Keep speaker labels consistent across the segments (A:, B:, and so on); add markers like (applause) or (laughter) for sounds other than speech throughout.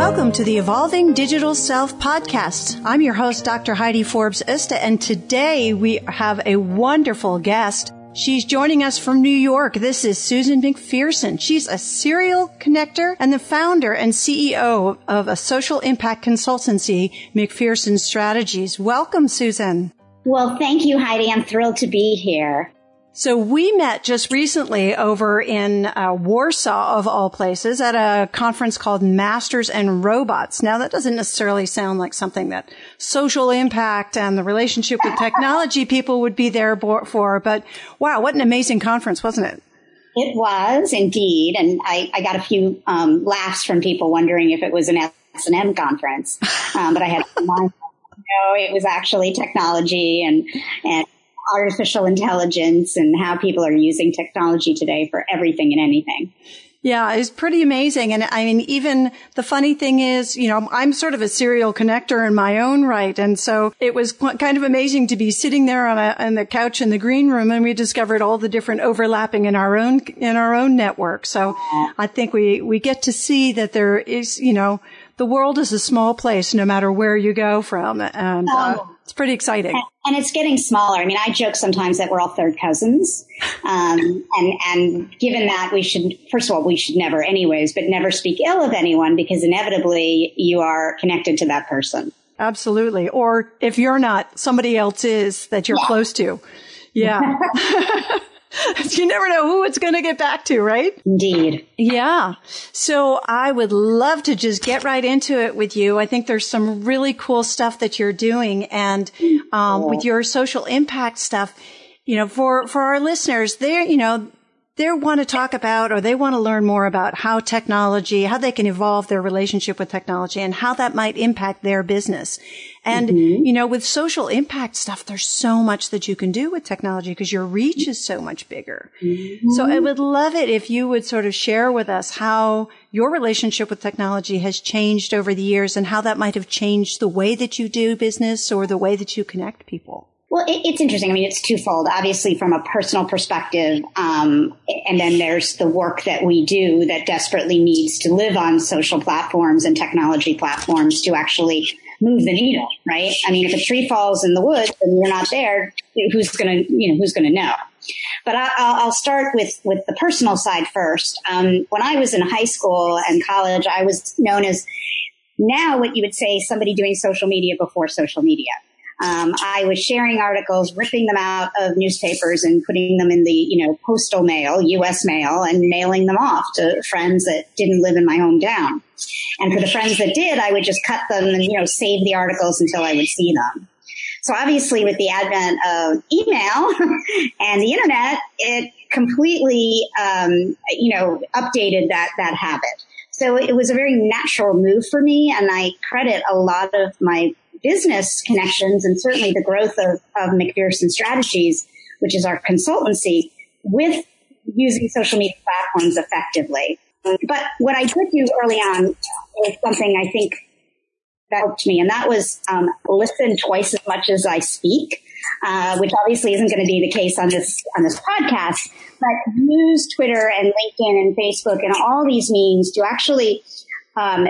A: Welcome to the Evolving Digital Self podcast. I'm your host, Dr. Heidi Forbes Usta, and today we have a wonderful guest. She's joining us from New York. This is Susan McPherson. She's a serial connector and the founder and CEO of a social impact consultancy, McPherson Strategies. Welcome, Susan.
B: Well, thank you, Heidi. I'm thrilled to be here.
A: So we met just recently over in uh, Warsaw, of all places, at a conference called Masters and Robots. Now that doesn't necessarily sound like something that social impact and the relationship with technology people would be there for, but wow, what an amazing conference, wasn't it?
B: It was indeed, and I, I got a few um, laughs from people wondering if it was an S and M conference, um, but I had (laughs) no, it was actually technology and and artificial intelligence and how people are using technology today for everything and anything.
A: Yeah, it's pretty amazing. And I mean, even the funny thing is, you know, I'm sort of a serial connector in my own right. And so it was kind of amazing to be sitting there on a, on the couch in the green room and we discovered all the different overlapping in our own, in our own network. So I think we, we get to see that there is, you know, the world is a small place no matter where you go from. And uh, oh. It's pretty exciting.
B: And, it's getting smaller. I mean, I joke sometimes that we're all third cousins. Um, and, and given that we should, first of all, we should never anyways, but never speak ill of anyone because inevitably you are connected to that person.
A: Absolutely. Or if you're not, somebody else is that you're yeah. close to. Yeah. (laughs) (laughs) (laughs) you never know who it's going to get back to, right?
B: Indeed.
A: Yeah. So I would love to just get right into it with you. I think there's some really cool stuff that you're doing and, um, with your social impact stuff, you know, for, for our listeners, they're, you know, they want to talk about or they want to learn more about how technology, how they can evolve their relationship with technology and how that might impact their business. And, mm-hmm. you know, with social impact stuff, there's so much that you can do with technology because your reach is so much bigger. Mm-hmm. So I would love it if you would sort of share with us how your relationship with technology has changed over the years and how that might have changed the way that you do business or the way that you connect people.
B: Well, it, it's interesting. I mean, it's twofold. Obviously, from a personal perspective, um, and then there's the work that we do that desperately needs to live on social platforms and technology platforms to actually move the needle, right? I mean, if a tree falls in the woods and you're not there, who's going to, you know, who's going to know? But I, will start with with the personal side first. Um, when I was in high school and college, I was known as now what you would say somebody doing social media before social media. Um, I was sharing articles, ripping them out of newspapers and putting them in the, you know, postal mail, U.S. mail, and mailing them off to friends that didn't live in my hometown. And for the friends that did, I would just cut them and, you know, save the articles until I would see them. So obviously with the advent of email (laughs) and the internet, it completely, um, you know, updated that, that habit. So it was a very natural move for me. And I credit a lot of my business connections and certainly the growth of, of McPherson Strategies, which is our consultancy, with using social media platforms effectively. But what I did do early on is something I think that helped me, and that was um, listen twice as much as I speak, uh, which obviously isn't going to be the case on this on this podcast. But use Twitter and LinkedIn and Facebook and all these means to actually um,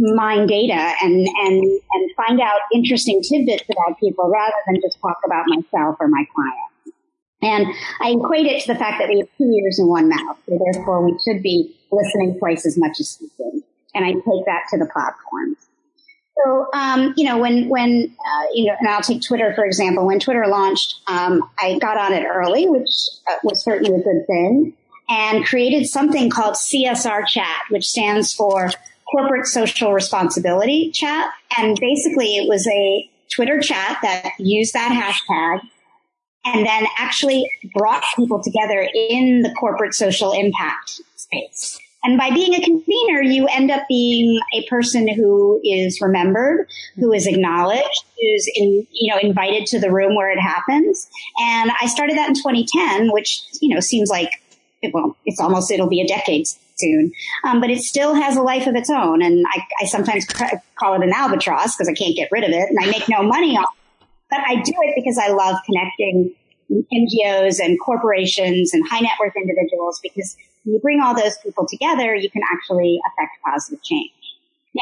B: mine data and, and, and find out interesting tidbits about people rather than just talk about myself or my clients. And I equate it to the fact that we have two ears and one mouth. So therefore we should be listening twice as much as speaking. And I take that to the platforms. So, um, you know, when, when, uh, you know, and I'll take Twitter, for example. When Twitter launched, um, I got on it early, which uh, was certainly a good thing, and created something called CSR chat, which stands for corporate social responsibility chat. And basically it was a Twitter chat that used that hashtag and then actually brought people together in the corporate social impact space. And by being a convener, you end up being a person who is remembered, who is acknowledged, who's in, you know, invited to the room where it happens. And I started that in 2010, which, you know, seems like, well, it's almost, it'll be a decade soon. Um, but it still has a life of its own. And I, I sometimes call it an albatross because I can't get rid of it and I make no money off but I do it because I love connecting NGOs and corporations and high net worth individuals because when you bring all those people together, you can actually affect positive change.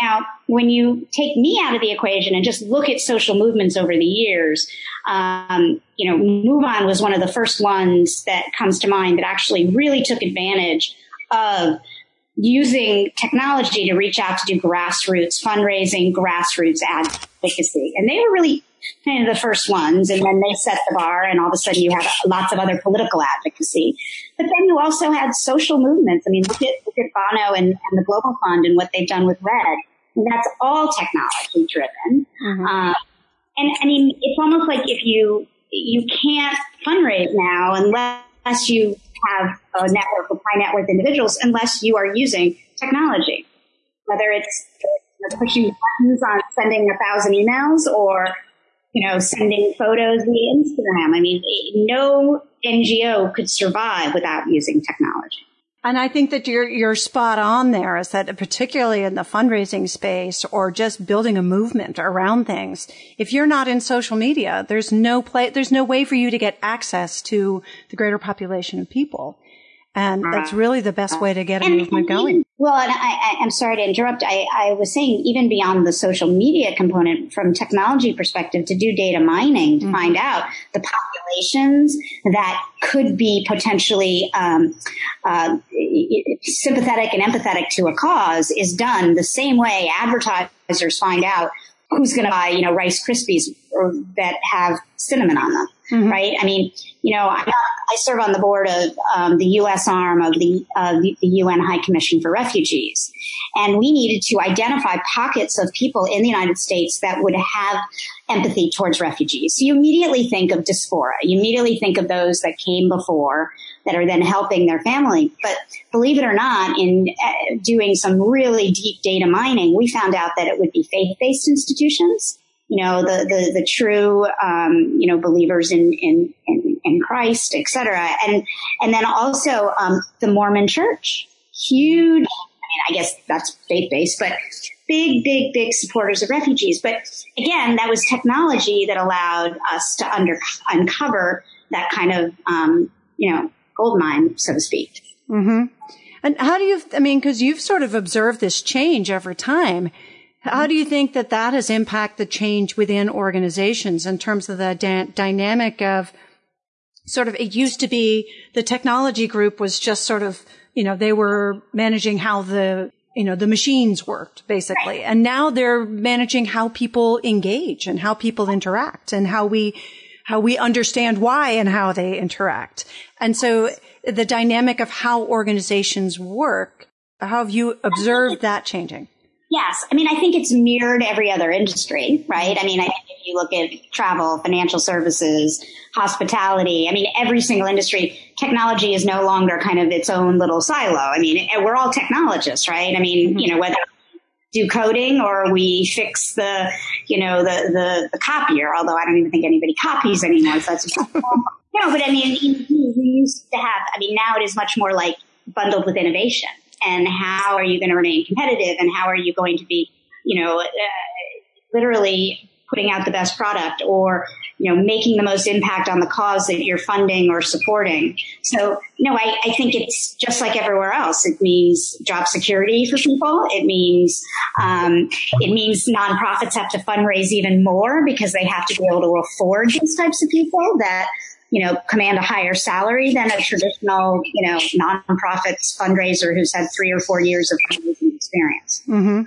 B: Now, when you take me out of the equation and just look at social movements over the years, um, you know, MoveOn was one of the first ones that comes to mind that actually really took advantage of using technology to reach out to do grassroots fundraising, grassroots advocacy. And they were really kind of the first ones, and then they set the bar, and all of a sudden you have lots of other political advocacy. But then you also had social movements. I mean, look at, look at Bono and, and the Global Fund and what they've done with Red. And that's all technology driven. Mm-hmm. Uh, and I mean, it's almost like if you you can't fundraise now unless you have a network of high net worth individuals, unless you are using technology, whether it's pushing buttons on sending a thousand emails or you know, sending photos via Instagram. I mean, no NGO could survive without using technology.
A: And I think that you're, you're spot on there is that particularly in the fundraising space or just building a movement around things, if you're not in social media, there's no play, there's no way for you to get access to the greater population of people. And that's really the best way to get a and, movement and going.
B: Well, and I, am sorry to interrupt. I, I, was saying even beyond the social media component, from technology perspective, to do data mining to mm-hmm. find out the populations that could be potentially um, uh, sympathetic and empathetic to a cause is done the same way advertisers find out who's going to buy, you know, Rice Krispies that have cinnamon on them, mm-hmm. right? I mean, you know, I, I serve on the board of um, the U.S. arm of the, uh, the UN High Commission for Refugees, and we needed to identify pockets of people in the United States that would have empathy towards refugees. So you immediately think of diaspora. You immediately think of those that came before that are then helping their family. But believe it or not, in uh, doing some really deep data mining, we found out that it would be faith-based institutions you know, the, the, the true, um, you know, believers in, in, in, in Christ, et cetera. And, and then also, um, the Mormon church, huge, I mean, I guess that's faith based, but big, big, big supporters of refugees. But again, that was technology that allowed us to under, uncover that kind of, um, you know, gold mine, so to speak.
A: Mm-hmm. And how do you, I mean, cause you've sort of observed this change over time. How do you think that that has impacted the change within organizations in terms of the da- dynamic of sort of, it used to be the technology group was just sort of, you know, they were managing how the, you know, the machines worked basically. And now they're managing how people engage and how people interact and how we, how we understand why and how they interact. And so the dynamic of how organizations work, how have you observed that changing?
B: Yes. I mean, I think it's mirrored every other industry, right? I mean, I think if you look at travel, financial services, hospitality, I mean, every single industry, technology is no longer kind of its own little silo. I mean, we're all technologists, right? I mean, mm-hmm. you know, whether do coding or we fix the, you know, the, the, the copier, although I don't even think anybody copies anymore. So that's, (laughs) no, but I mean, we used to have, I mean, now it is much more like bundled with innovation and how are you going to remain competitive and how are you going to be, you know, uh, literally putting out the best product or, you know, making the most impact on the cause that you're funding or supporting. So, no, I, I think it's just like everywhere else. It means job security for people. It means, um, it means nonprofits have to fundraise even more because they have to be able to afford these types of people that you know, command a higher salary than a traditional, you know, nonprofits fundraiser who's had three or four years of fundraising experience. Mm-hmm.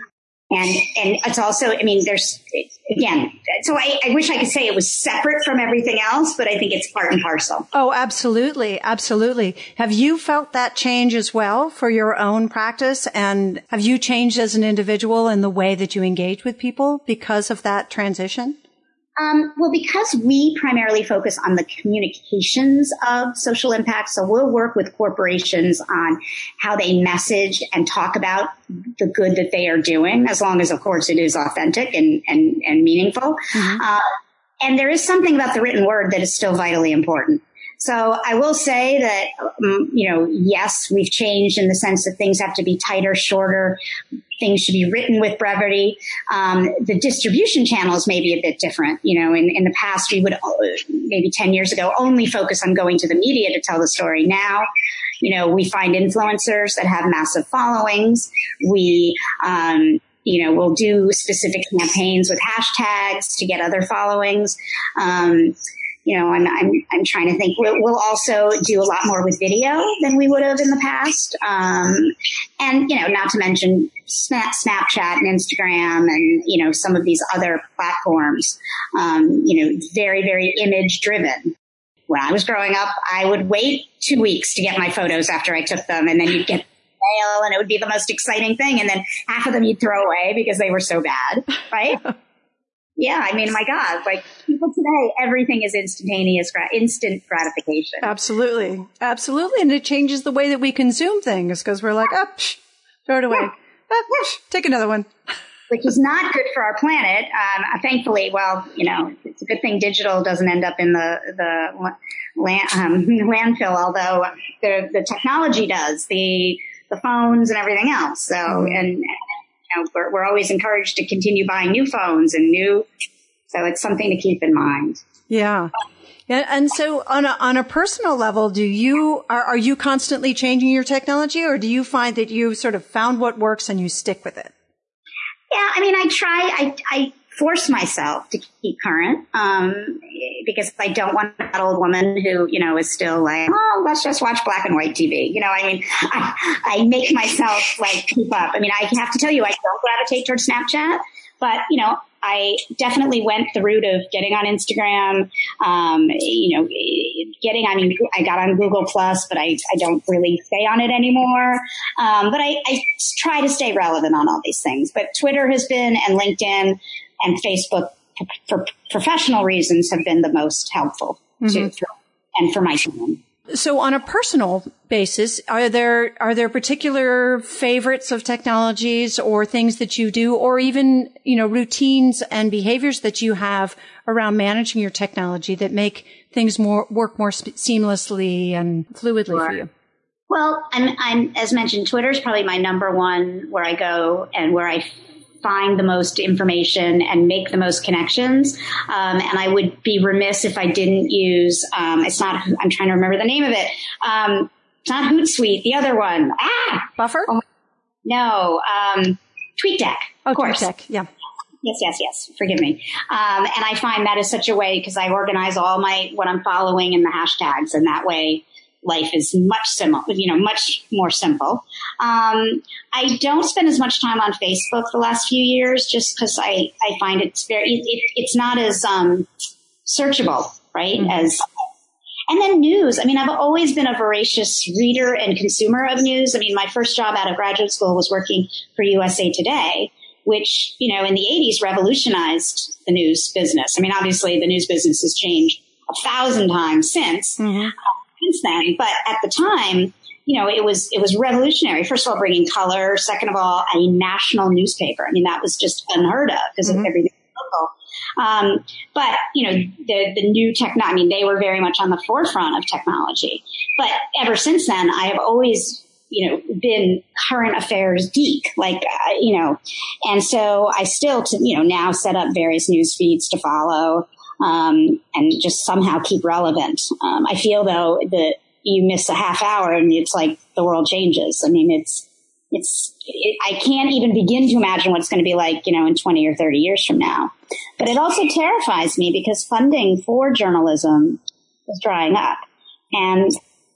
B: And, and it's also, I mean, there's, again, so I, I, wish I could say it was separate from everything else, but I think it's part and parcel.
A: Oh, absolutely. Absolutely. Have you felt that change as well for your own practice? And have you changed as an individual in the way that you engage with people because of that transition?
B: Um, well, because we primarily focus on the communications of social impact, so we'll work with corporations on how they message and talk about the good that they are doing, as long as, of course, it is authentic and and, and meaningful. Mm-hmm. Uh, and there is something about the written word that is still vitally important. So I will say that, um, you know, yes, we've changed in the sense that things have to be tighter, shorter. Things should be written with brevity. Um, the distribution channels may be a bit different. You know, in, in the past, we would uh, maybe 10 years ago only focus on going to the media to tell the story. Now, you know, we find influencers that have massive followings. We, um, you know, we'll do specific campaigns with hashtags to get other followings. Um, you know, I'm, I'm, I'm trying to think. We'll, we'll, also do a lot more with video than we would have in the past. Um, and, you know, not to mention Snap, Snapchat and Instagram and, you know, some of these other platforms, um, you know, very, very image driven. When I was growing up, I would wait two weeks to get my photos after I took them and then you'd get mail and it would be the most exciting thing. And then half of them you'd throw away because they were so bad, right? (laughs) yeah, I mean, my God, like people today, everything is instantaneous, instant gratification.
A: Absolutely. Absolutely. And it changes the way that we consume things because we're like, oh, psh, throw it away. Yeah. Oh, psh, take another one.
B: Which is not good for our planet. Um, thankfully, well, you know, it's a good thing digital doesn't end up in the, the land, um, (laughs) landfill, although the, the technology does, the, the phones and everything else. So, mm-hmm. and, know, we're, we're always encouraged to continue buying new phones and new. So it's something to keep in mind.
A: Yeah. Yeah, and so on a on a personal level, do you are, are you constantly changing your technology, or do you find that you sort of found what works and you stick with it?
B: Yeah, I mean, I try. I I force myself to keep current um, because I don't want that old woman who you know is still like, oh, let's just watch black and white TV. You know, I mean, I, I make myself like keep up. I mean, I have to tell you, I don't gravitate towards Snapchat, but you know, I definitely went the route of getting on Instagram. Um, you know, getting. I mean, I got on Google Plus, but I, I don't really stay on it anymore. Um, but I, I try to stay relevant on all these things. But Twitter has been and LinkedIn and Facebook for professional reasons have been the most helpful mm-hmm. to, and for my team.
A: So on a personal basis, are there, are there particular favorites of technologies or things that you do or even, you know, routines and behaviors that you have around managing your technology that make things more, work more seamlessly and fluidly sure. for you?
B: Well, I'm, I'm, as mentioned, Twitter is probably my number one where I go and where I find the most information and make the most connections. Um, and I would be remiss if I didn't use, um, it's not, I'm trying to remember the name of it. Um, it's not Hootsuite, the other one. Ah!
A: Buffer? Oh,
B: no, um, TweetDeck.
A: Of oh, course. TweetDeck, yeah.
B: Yes, yes, yes. Forgive me. Um, and I find that is such a way because I organize all my, what I'm following in the hashtags and that way life is much similar, you know, much more simple. Um, I don't spend as much time on Facebook the last few years just because I, I find it's very, it, it, it's not as, um, searchable, right? Mm-hmm. As, and then news. I mean, I've always been a voracious reader and consumer of news. I mean, my first job out of graduate school was working for USA Today, which, you know, in the 80s revolutionized the news business. I mean, obviously the news business has changed a thousand times since. Mm-hmm since then. But at the time, you know, it was it was revolutionary. First of all, bringing color. Second of all, a national newspaper. I mean, that was just unheard of because mm-hmm. everything local. Um, but you know, the the new technology. I mean, they were very much on the forefront of technology. But ever since then, I have always you know, been current affairs geek, like, uh, you know, and so I still, to, you know, now set up various news feeds to follow um, and just somehow keep relevant. Um, I feel though that you miss a half hour and it's like the world changes. I mean, it's, it's, it, I can't even begin to imagine what it's going to be like, you know, in 20 or 30 years from now. But it also terrifies me because funding for journalism is drying up. And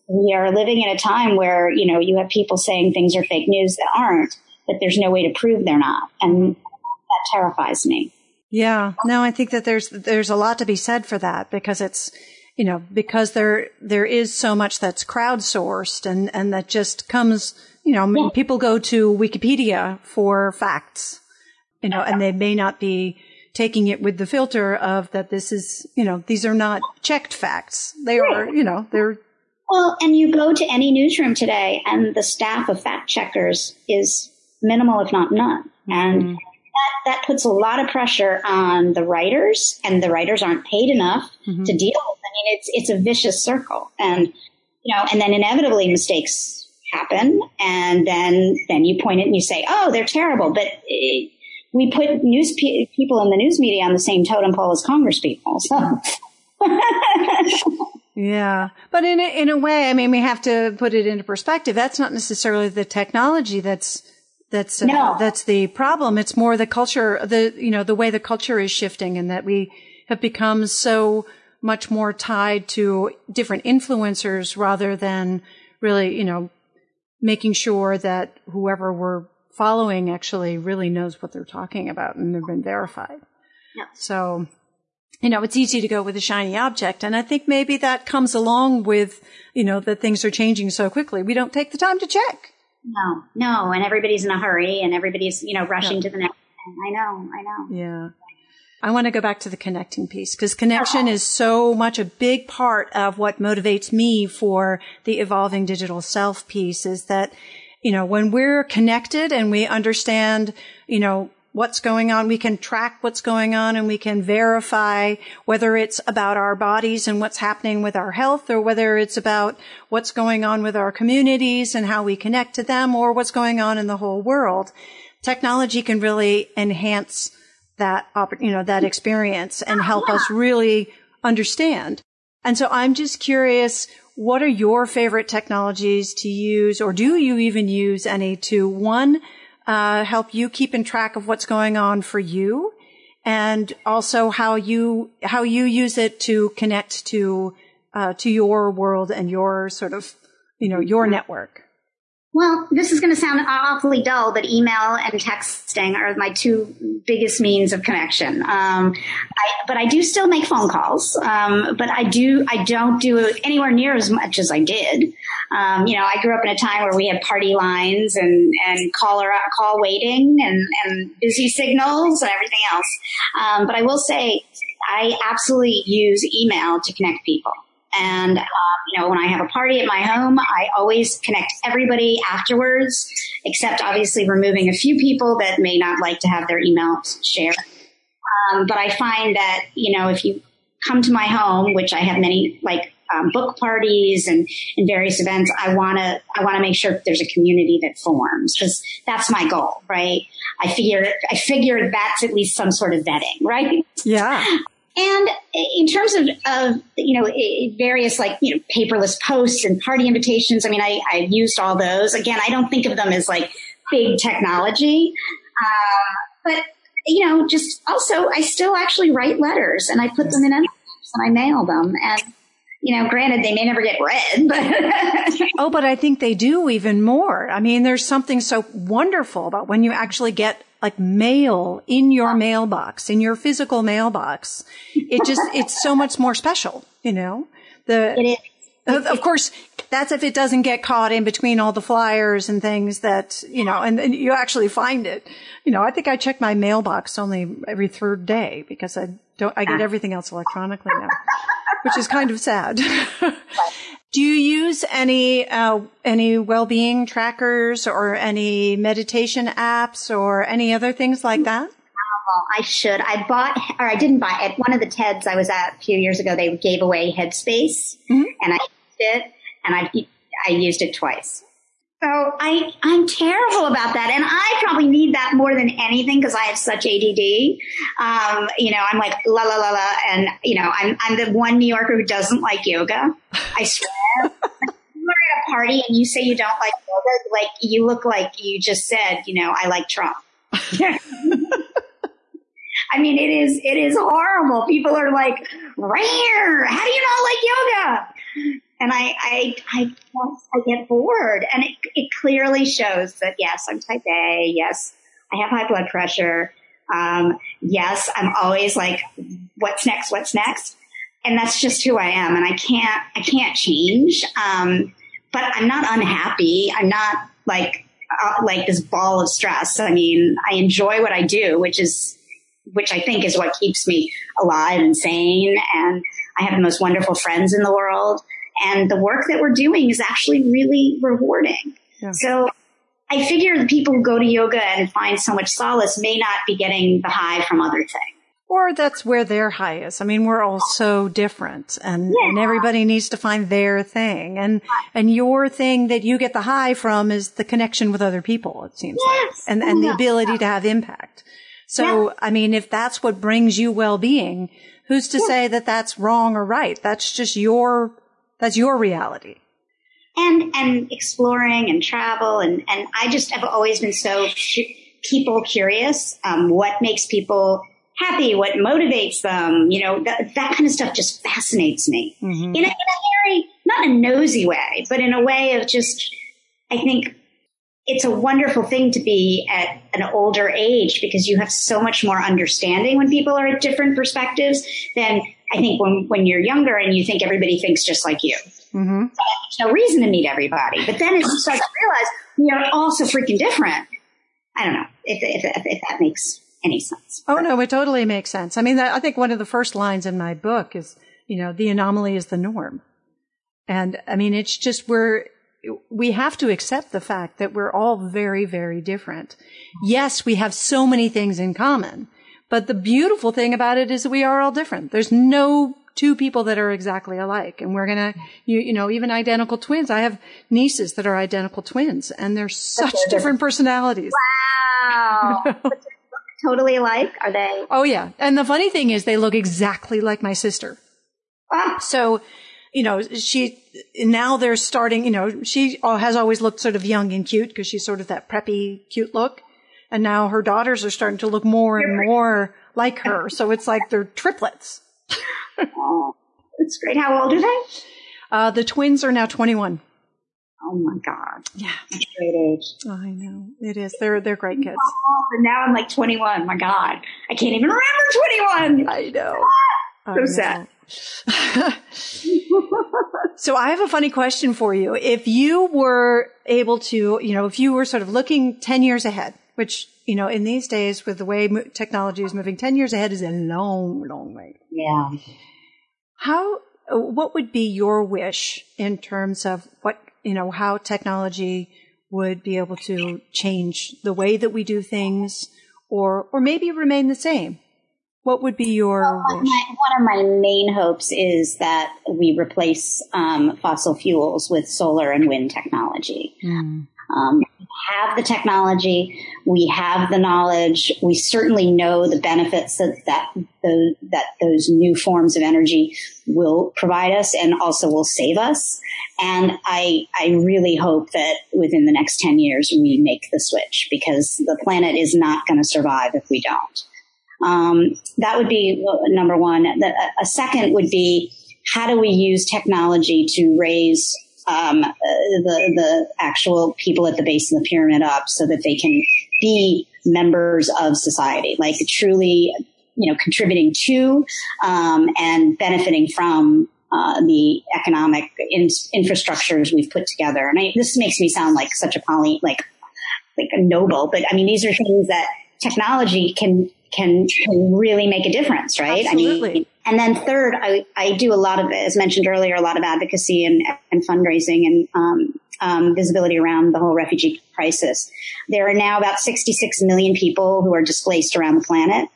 B: we are living in a time where, you know, you have people saying things are fake news that aren't, but there's no way to prove they're not. And that terrifies me.
A: Yeah. No, I think that there's, there's a lot to be said for that because it's, you know, because there, there is so much that's crowdsourced and, and that just comes, you know, people go to Wikipedia for facts, you know, and they may not be taking it with the filter of that this is, you know, these are not checked facts. They are, you know, they're
B: well, and you go to any newsroom today, and the staff of fact checkers is minimal, if not none. And mm-hmm. That, that puts a lot of pressure on the writers, and the writers aren't paid enough mm-hmm. to deal with. I mean, it's it's a vicious circle, and you know, and then inevitably mistakes happen, and then then you point it and you say, "Oh, they're terrible," but. It, we put news pe- people in the news media on the same totem pole as Congress people. So (laughs)
A: Yeah. But in a, in a way, I mean, we have to put it into perspective. That's not necessarily the technology that's, that's, uh, no. that's the problem. It's more the culture, the, you know, the way the culture is shifting and that we have become so much more tied to different influencers rather than really, you know, making sure that whoever we're following actually really knows what they're talking about and they've been verified. Yeah. So you know, it's easy to go with a shiny object. And I think maybe that comes along with, you know, that things are changing so quickly. We don't take the time to check.
B: No, no. And everybody's in a hurry and everybody's, you know, rushing to the next thing. I know, I know.
A: Yeah. I want to go back to the connecting piece because oh. connection is so much a big part of what motivates me for the evolving digital self piece is that, you know, when we're connected and we understand, you know, what's going on. We can track what's going on and we can verify whether it's about our bodies and what's happening with our health or whether it's about what's going on with our communities and how we connect to them or what's going on in the whole world. Technology can really enhance that, you know, that experience and ah, help us really understand. And so I'm just curious, what are your favorite technologies to use or do you even use any to one, uh, help you keep in track of what's going on for you and also how you how you use it to connect to uh, to your world and your sort of you know your network
B: well, this is going to sound awfully dull, but email and texting are my two biggest means of connection. Um, I, but I do still make phone calls. Um, but I do, I don't do it anywhere near as much as I did. Um, you know, I grew up in a time where we had party lines and, and caller, call waiting and, and busy signals and everything else. Um, but I will say I absolutely use email to connect people. And, um, you know, when I have a party at my home, I always connect everybody afterwards, except obviously removing a few people that may not like to have their emails shared. Um, but I find that, you know, if you come to my home, which I have many like um, book parties and, and various events, I want to, I want to make sure there's a community that forms because that's my goal, right? I figure, I figure that's at least some sort of vetting, right?
A: Yeah.
B: And in terms of, of, you know, various like, you know, paperless posts and party invitations, I mean, I, I used all those. Again, I don't think of them as like big technology. Uh, but, you know, just also, I still actually write letters and I put them in envelopes and I mail them. And, you know, granted, they may never get read, but. (laughs)
A: oh, but I think they do even more. I mean, there's something so wonderful about when you actually get like mail in your mailbox, in your physical mailbox. It just, it's so much more special, you know? The, of, course, that's if it doesn't get caught in between all the flyers and things that, you know, and, and, you actually find it. You know, I think I check my mailbox only every third day because I don't, I get everything else electronically now, which is kind of sad. Do you use any uh, any well being trackers or any meditation apps or any other things like that?
B: Well, I should. I bought, or I didn't buy. At one of the TEDs I was at a few years ago, they gave away Headspace, mm-hmm. and I used it, and I I used it twice. So I, I'm terrible about that. And I probably need that more than anything because I have such ADD. Um, you know, I'm like, la, la, la, la. And, you know, I'm, I'm the one New Yorker who doesn't like yoga. I swear. (laughs) you are at a party and you say you don't like yoga, like you look like you just said, you know, I like Trump. (laughs) I mean, it is, it is horrible. People are like, rare. How do you not like yoga? And I, I, I, I get bored. And it, it clearly shows that yes, I'm type A. Yes, I have high blood pressure. Um, yes, I'm always like, what's next? What's next? And that's just who I am. And I can't, I can't change. Um, but I'm not unhappy. I'm not like, uh, like this ball of stress. I mean, I enjoy what I do, which is which I think is what keeps me alive and sane. And I have the most wonderful friends in the world. And the work that we're doing is actually really rewarding. Yeah. So I figure the people who go to yoga and find so much solace may not be getting the high from other things.
A: Or that's where their high is. I mean, we're all so different and, yeah. and everybody needs to find their thing. And, and your thing that you get the high from is the connection with other people, it seems yes. like. And, oh, and the ability to have impact. So. I mean, if that's what brings you well-being, who's to say that that's wrong or right? That's just your, that's your reality.
B: And, and exploring and travel. And, and I just have always been so people curious. Um, what makes people happy, what motivates them, you know, that, that kind of stuff just fascinates me mm-hmm. in, a, in a very, not a nosy way, but in a way of just, I think it's a wonderful thing to be at an older age because you have so much more understanding when people are at different perspectives than I think when, when you're younger and you think everybody thinks just like you. Mm-hmm. there's no reason to meet everybody. But then as you start to realize we are all so freaking different. I don't know if, if, if that makes any sense.
A: Oh no, it totally makes sense. I mean, I think one of the first lines in my book is, you know, the anomaly is the norm. And I mean, it's just we're, we have to accept the fact that we're all very, very different. Yes, we have so many things in common, but the beautiful thing about it is that we are all different. There's no two people that are exactly alike. And we're going to, you, you know, even identical twins. I have nieces that are identical twins and they're such different personalities.
B: Wow. (laughs) totally alike? Are they?
A: Oh yeah. And the funny thing is they look exactly like my sister. So, you know, she, now they're starting, you know, she has always looked sort of young and cute because she's sort of that preppy, cute look. And now her daughters are starting to look more and more like her. So it's like they're triplets.
B: oh, that's great. How old are they?
A: Uh, the twins are now 21.
B: Oh my God.
A: Yeah.
B: That's great age.
A: I know. It is. They're they're great kids.
B: Oh, and now I'm like 21. My God. I can't even remember
A: 21. I know.
B: so I sad. (laughs)
A: so I have a funny question for you. If you were able to, you know, if you were sort of looking 10 years ahead, which, you know, in these days with the way technology is moving, 10 years ahead is a long, long way.
B: Yeah.
A: How, what would be your wish in terms of what, you know, how technology would be able to change the way that we do things or, or maybe remain the same? What would be your well,
B: my, one of my main hopes is that we replace um, fossil fuels with solar and wind technology. Mm. Um, have the technology, we have the knowledge, we certainly know the benefits that that, the, that those new forms of energy will provide us and also will save us. And I, I really hope that within the next 10 years we make the switch because the planet is not going to survive if we don't. Um, that would be number one. The, a second would be how do we use technology to raise um, the the actual people at the base of the pyramid up so that they can be members of society, like truly, you know, contributing to um, and benefiting from uh, the economic in- infrastructures we've put together. And I, this makes me sound like such a poly, like like a noble, but I mean these are things that technology can can, can really make a difference, right?
A: Absolutely. I mean,
B: and then third, I, I do a lot of, as mentioned earlier, a lot of advocacy and, and fundraising and um, um, visibility around the whole refugee crisis. There are now about 66 million people who are displaced around the planet.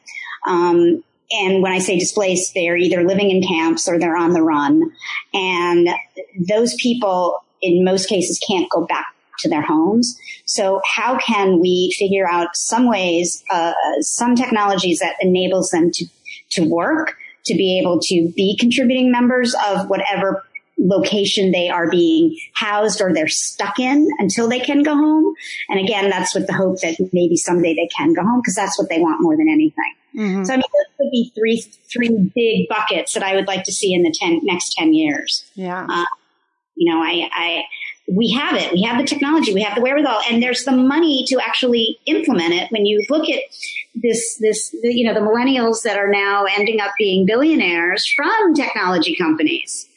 B: Um, and when I say displaced, they're either living in camps or they're on the run. And those people, in most cases, can't go back to their homes. So how can we figure out some ways, uh, some technologies that enables them to, to work, to be able to be contributing members of whatever location they are being housed or they're stuck in until they can go home. And again, that's with the hope that maybe someday they can go home because that's what they want more than anything. Mm-hmm. So I mean, those would be three three big buckets that I would like to see in the ten, next ten years.
A: Yeah. Uh,
B: you know, I, I we have it. We have the technology. We have the wherewithal, and there's the money to actually implement it. When you look at this, this, you know, the millennials that are now ending up being billionaires from technology companies.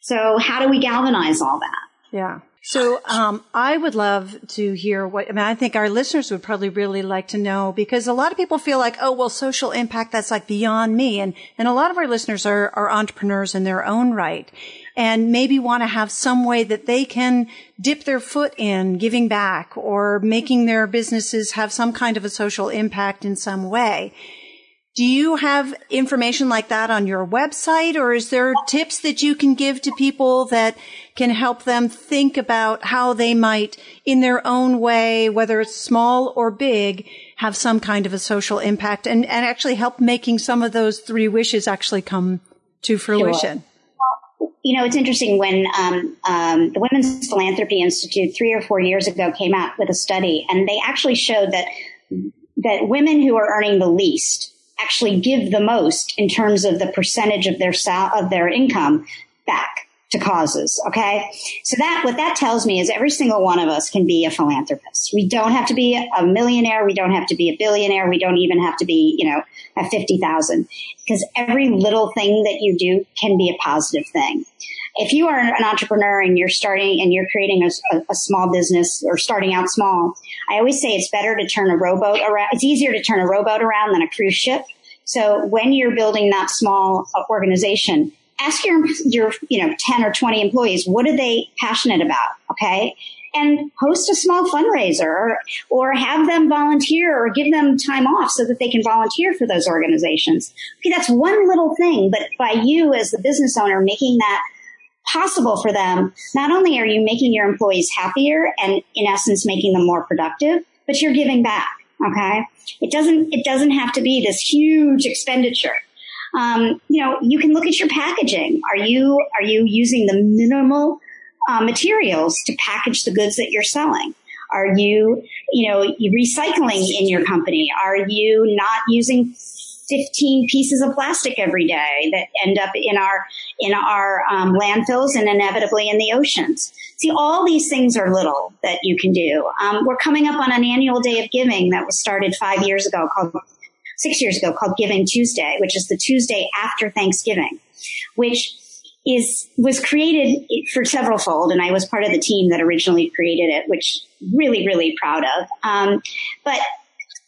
B: So how do we galvanize all that?
A: Yeah. So, um, I would love to hear what, I mean, I think our listeners would probably really like to know because a lot of people feel like, oh, well, social impact, that's like beyond me. And, and a lot of our listeners are, are entrepreneurs in their own right and maybe want to have some way that they can dip their foot in giving back or making their businesses have some kind of a social impact in some way. Do you have information like that on your website or is there tips that you can give to people that can help them think about how they might in their own way, whether it's small or big, have some kind of a social impact and, and actually help making some of those three wishes actually come to fruition?
B: Sure. You know, it's interesting when um, um, the Women's Philanthropy Institute three or four years ago came out with a study, and they actually showed that that women who are earning the least actually give the most in terms of the percentage of their sal- of their income back to causes. Okay. So that, what that tells me is every single one of us can be a philanthropist. We don't have to be a millionaire. We don't have to be a billionaire. We don't even have to be, you know, at 50,000 because every little thing that you do can be a positive thing. If you are an entrepreneur and you're starting and you're creating a, a, a small business or starting out small, I always say it's better to turn a rowboat around. It's easier to turn a rowboat around than a cruise ship. So when you're building that small uh, organization, ask your, your, you know, 10 or 20 employees, what are they passionate about? Okay. And host a small fundraiser or, or have them volunteer or give them time off so that they can volunteer for those organizations. Okay. That's one little thing, but by you as the business owner making that possible for them, not only are you making your employees happier and in essence making them more productive, but you're giving back. Okay. It doesn't, it doesn't have to be this huge expenditure. Um, you know, you can look at your packaging. Are you, are you using the minimal uh, materials to package the goods that you're selling? Are you, you know, recycling in your company? Are you not using 15 pieces of plastic every day that end up in our in our um, landfills and inevitably in the oceans. See, all these things are little that you can do. Um, we're coming up on an annual day of giving that was started five years ago, called six years ago, called Giving Tuesday, which is the Tuesday after Thanksgiving, which is was created for several fold, and I was part of the team that originally created it, which really really proud of. Um, but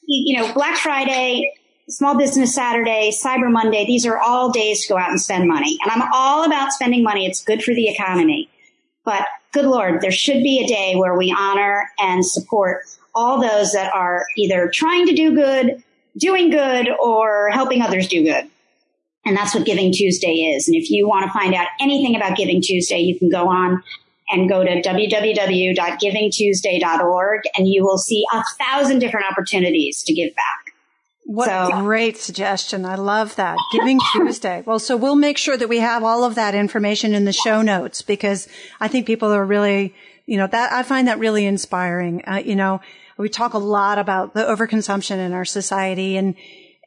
B: you know, Black Friday, Small Business Saturday, Cyber Monday, these are all days to go out and spend money. And I'm all about spending money. It's good for the economy. But good Lord, there should be a day where we honor and support all those that are either trying to do good, doing good, or helping others do good. And that's what Giving Tuesday is. And if you want to find out anything about Giving Tuesday, you can go on and go to www.givingtuesday.org and you will see a thousand different opportunities to give back.
A: What so. a great suggestion. I love that. Giving (laughs) Tuesday. Well, so we'll make sure that we have all of that information in the show notes because I think people are really, you know, that I find that really inspiring. Uh, you know, we talk a lot about the overconsumption in our society and,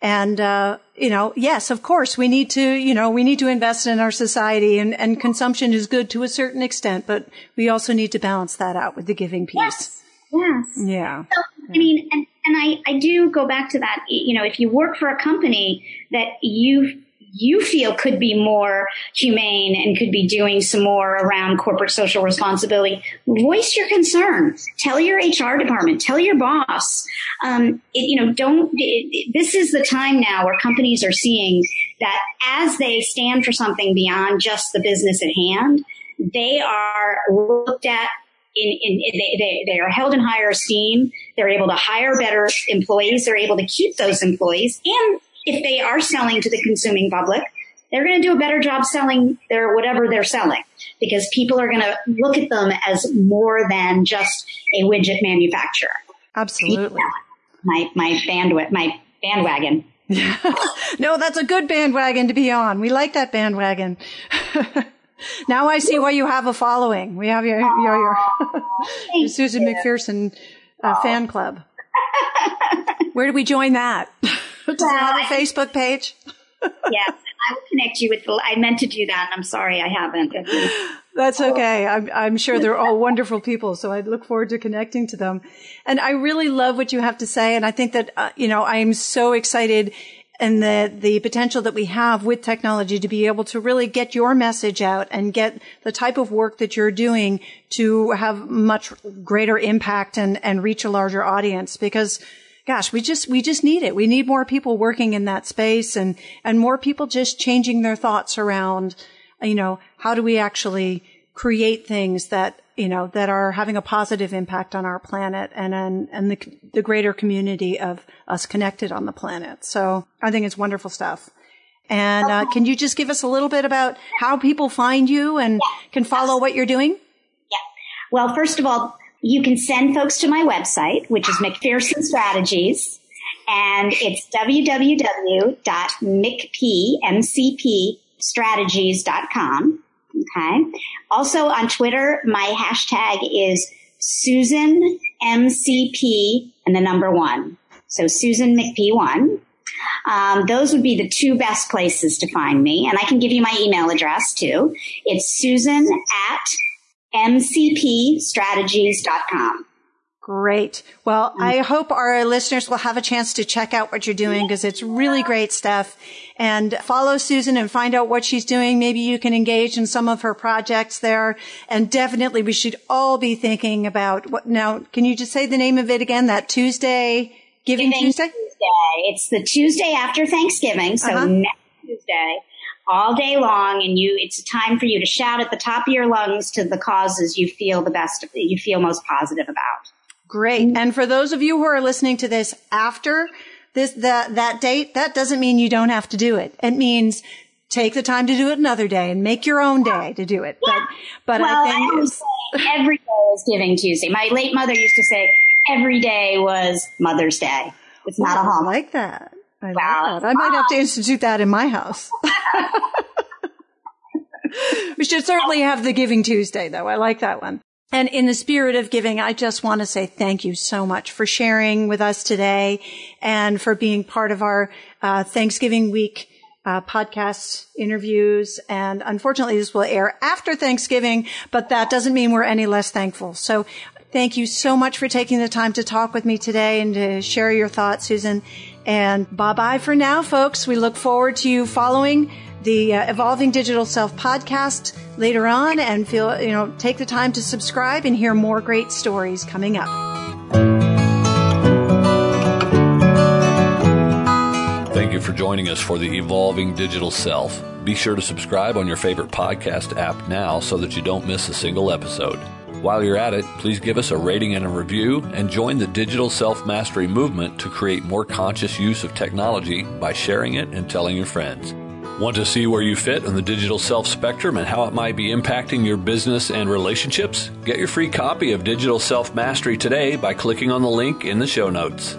A: and, uh, you know, yes, of course, we need to, you know, we need to invest in our society and, and consumption is good to a certain extent, but we also need to balance that out with the giving piece.
B: Yes. Yes.
A: Yeah.
B: So, I mean, and and I, I do go back to that. You know, if you work for a company that you you feel could be more humane and could be doing some more around corporate social responsibility, voice your concern. Tell your HR department. Tell your boss. Um, it, you know, don't. It, this is the time now where companies are seeing that as they stand for something beyond just the business at hand, they are looked at in, in, they, they are held in higher esteem. They're able to hire better employees. They're able to keep those employees. And if they are selling to the consuming public, they're going to do a better job selling their whatever they're selling because people are going to look at them as more than just a widget manufacturer.
A: Absolutely.
B: My, my bandwidth, my bandwagon. (laughs)
A: no, that's a good bandwagon to be on. We like that bandwagon. (laughs) now I see why you have a following. We have your your, your, (laughs) your Susan you. McPherson uh, fan club. Where do we join that? Does well, have a Facebook page? (laughs)
B: yes, I will connect you with the. I meant to do that, and I'm sorry I haven't.
A: That's okay. I'm, I'm sure they're all wonderful people, so I look forward to connecting to them. And I really love what you have to say, and I think that uh, you know I am so excited and the, the potential that we have with technology to be able to really get your message out and get the type of work that you're doing to have much greater impact and, and reach a larger audience because gosh, we just, we just need it. We need more people working in that space and, and more people just changing their thoughts around, you know, how do we actually create things that, you know, that are having a positive impact on our planet and, and, and the, the greater community of us connected on the planet. So I think it's wonderful stuff. And uh, can you just give us a little bit about how people find you and yeah. can follow what you're doing?
B: Yeah. Well, first of all, you can send folks to my website, which is McPherson Strategies, and it's www.mcpmcpstrategies.com. Okay. Also on Twitter, my hashtag is Susan MCP and the number one. So Susan McP one. Um, those would be the two best places to find me. And I can give you my email address too. It's Susan at mcpstrategies.com.
A: Great. Well, mm. I hope our listeners will have a chance to check out what you're doing because it's really great stuff and follow Susan and find out what she's doing. Maybe you can engage in some of her projects there. And definitely we should all be thinking about what now, can you just say the name of it again? That Tuesday, Giving, Giving Tuesday?
B: Tuesday. It's the Tuesday after Thanksgiving. So uh-huh. next Tuesday all day long and you it's a time for you to shout at the top of your lungs to the causes you feel the best you feel most positive about.
A: Great. And for those of you who are listening to this after this that that date that doesn't mean you don't have to do it. It means take the time to do it another day and make your own day to do it.
B: Yeah. but but well, i think every day is giving tuesday. My late mother used to say every day was mother's day. It's not well, a home
A: I like that I wow. I might have to institute that in my house. (laughs) we should certainly have the Giving Tuesday, though. I like that one. And in the spirit of giving, I just want to say thank you so much for sharing with us today and for being part of our uh, Thanksgiving week uh, podcast interviews. And unfortunately, this will air after Thanksgiving, but that doesn't mean we're any less thankful. So thank you so much for taking the time to talk with me today and to share your thoughts, Susan. And bye bye for now, folks. We look forward to you following the uh, Evolving Digital Self podcast later on and feel, you know, take the time to subscribe and hear more great stories coming up.
C: Thank you for joining us for the Evolving Digital Self. Be sure to subscribe on your favorite podcast app now so that you don't miss a single episode. While you're at it, please give us a rating and a review and join the digital self mastery movement to create more conscious use of technology by sharing it and telling your friends. Want to see where you fit on the digital self spectrum and how it might be impacting your business and relationships? Get your free copy of Digital Self Mastery today by clicking on the link in the show notes.